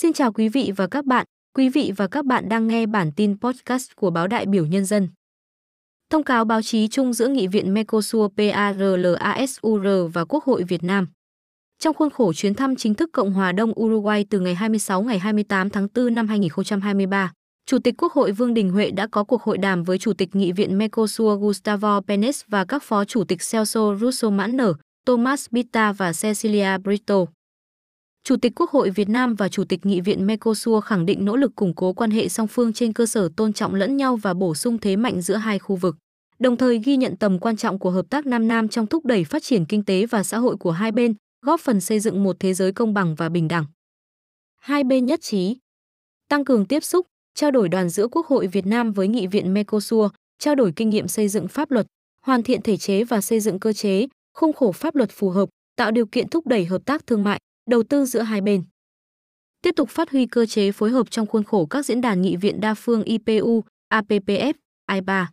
Xin chào quý vị và các bạn. Quý vị và các bạn đang nghe bản tin podcast của báo Đại biểu Nhân dân. Thông cáo báo chí chung giữa Nghị viện Mercosur PARLASUR và Quốc hội Việt Nam. Trong khuôn khổ chuyến thăm chính thức Cộng hòa Đông Uruguay từ ngày 26 ngày 28 tháng 4 năm 2023, Chủ tịch Quốc hội Vương Đình Huệ đã có cuộc hội đàm với Chủ tịch Nghị viện Mercosur Gustavo Penes và các phó chủ tịch Celso Russo Mãn Thomas Bita và Cecilia Brito. Chủ tịch Quốc hội Việt Nam và Chủ tịch Nghị viện Mercosur khẳng định nỗ lực củng cố quan hệ song phương trên cơ sở tôn trọng lẫn nhau và bổ sung thế mạnh giữa hai khu vực, đồng thời ghi nhận tầm quan trọng của hợp tác Nam Nam trong thúc đẩy phát triển kinh tế và xã hội của hai bên, góp phần xây dựng một thế giới công bằng và bình đẳng. Hai bên nhất trí tăng cường tiếp xúc, trao đổi đoàn giữa Quốc hội Việt Nam với Nghị viện Mercosur, trao đổi kinh nghiệm xây dựng pháp luật, hoàn thiện thể chế và xây dựng cơ chế, khung khổ pháp luật phù hợp, tạo điều kiện thúc đẩy hợp tác thương mại, đầu tư giữa hai bên. Tiếp tục phát huy cơ chế phối hợp trong khuôn khổ các diễn đàn nghị viện đa phương IPU, APPF, IPA.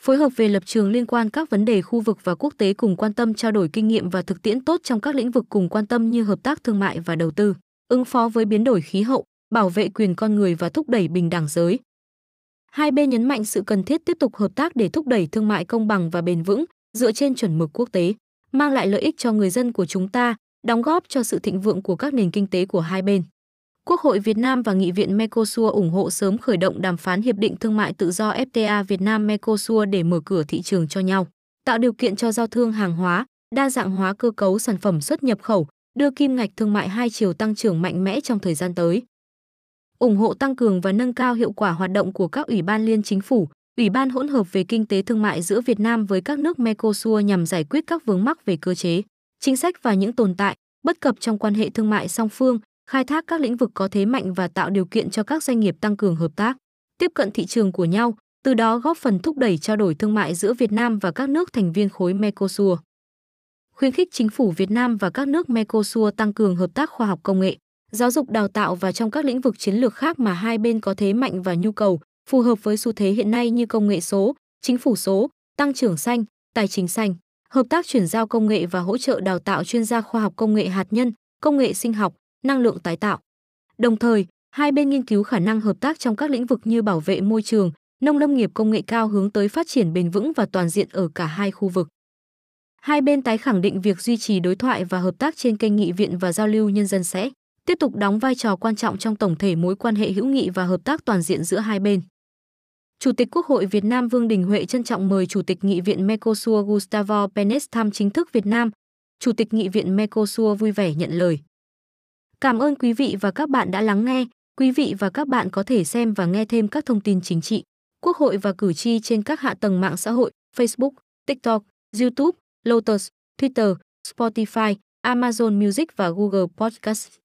Phối hợp về lập trường liên quan các vấn đề khu vực và quốc tế cùng quan tâm trao đổi kinh nghiệm và thực tiễn tốt trong các lĩnh vực cùng quan tâm như hợp tác thương mại và đầu tư, ứng phó với biến đổi khí hậu, bảo vệ quyền con người và thúc đẩy bình đẳng giới. Hai bên nhấn mạnh sự cần thiết tiếp tục hợp tác để thúc đẩy thương mại công bằng và bền vững, dựa trên chuẩn mực quốc tế, mang lại lợi ích cho người dân của chúng ta, đóng góp cho sự thịnh vượng của các nền kinh tế của hai bên. Quốc hội Việt Nam và Nghị viện Mercosur ủng hộ sớm khởi động đàm phán hiệp định thương mại tự do FTA Việt Nam Mercosur để mở cửa thị trường cho nhau, tạo điều kiện cho giao thương hàng hóa, đa dạng hóa cơ cấu sản phẩm xuất nhập khẩu, đưa kim ngạch thương mại hai chiều tăng trưởng mạnh mẽ trong thời gian tới. Ủng hộ tăng cường và nâng cao hiệu quả hoạt động của các ủy ban liên chính phủ, ủy ban hỗn hợp về kinh tế thương mại giữa Việt Nam với các nước Mercosur nhằm giải quyết các vướng mắc về cơ chế, chính sách và những tồn tại, bất cập trong quan hệ thương mại song phương, khai thác các lĩnh vực có thế mạnh và tạo điều kiện cho các doanh nghiệp tăng cường hợp tác, tiếp cận thị trường của nhau, từ đó góp phần thúc đẩy trao đổi thương mại giữa Việt Nam và các nước thành viên khối Mercosur. Khuyến khích chính phủ Việt Nam và các nước Mercosur tăng cường hợp tác khoa học công nghệ, giáo dục đào tạo và trong các lĩnh vực chiến lược khác mà hai bên có thế mạnh và nhu cầu, phù hợp với xu thế hiện nay như công nghệ số, chính phủ số, tăng trưởng xanh, tài chính xanh hợp tác chuyển giao công nghệ và hỗ trợ đào tạo chuyên gia khoa học công nghệ hạt nhân, công nghệ sinh học, năng lượng tái tạo. Đồng thời, hai bên nghiên cứu khả năng hợp tác trong các lĩnh vực như bảo vệ môi trường, nông lâm nghiệp công nghệ cao hướng tới phát triển bền vững và toàn diện ở cả hai khu vực. Hai bên tái khẳng định việc duy trì đối thoại và hợp tác trên kênh nghị viện và giao lưu nhân dân sẽ tiếp tục đóng vai trò quan trọng trong tổng thể mối quan hệ hữu nghị và hợp tác toàn diện giữa hai bên. Chủ tịch Quốc hội Việt Nam Vương Đình Huệ trân trọng mời Chủ tịch Nghị viện Mercosur Gustavo Penes thăm chính thức Việt Nam. Chủ tịch Nghị viện Mercosur vui vẻ nhận lời. Cảm ơn quý vị và các bạn đã lắng nghe. Quý vị và các bạn có thể xem và nghe thêm các thông tin chính trị, quốc hội và cử tri trên các hạ tầng mạng xã hội Facebook, TikTok, YouTube, Lotus, Twitter, Spotify, Amazon Music và Google Podcast.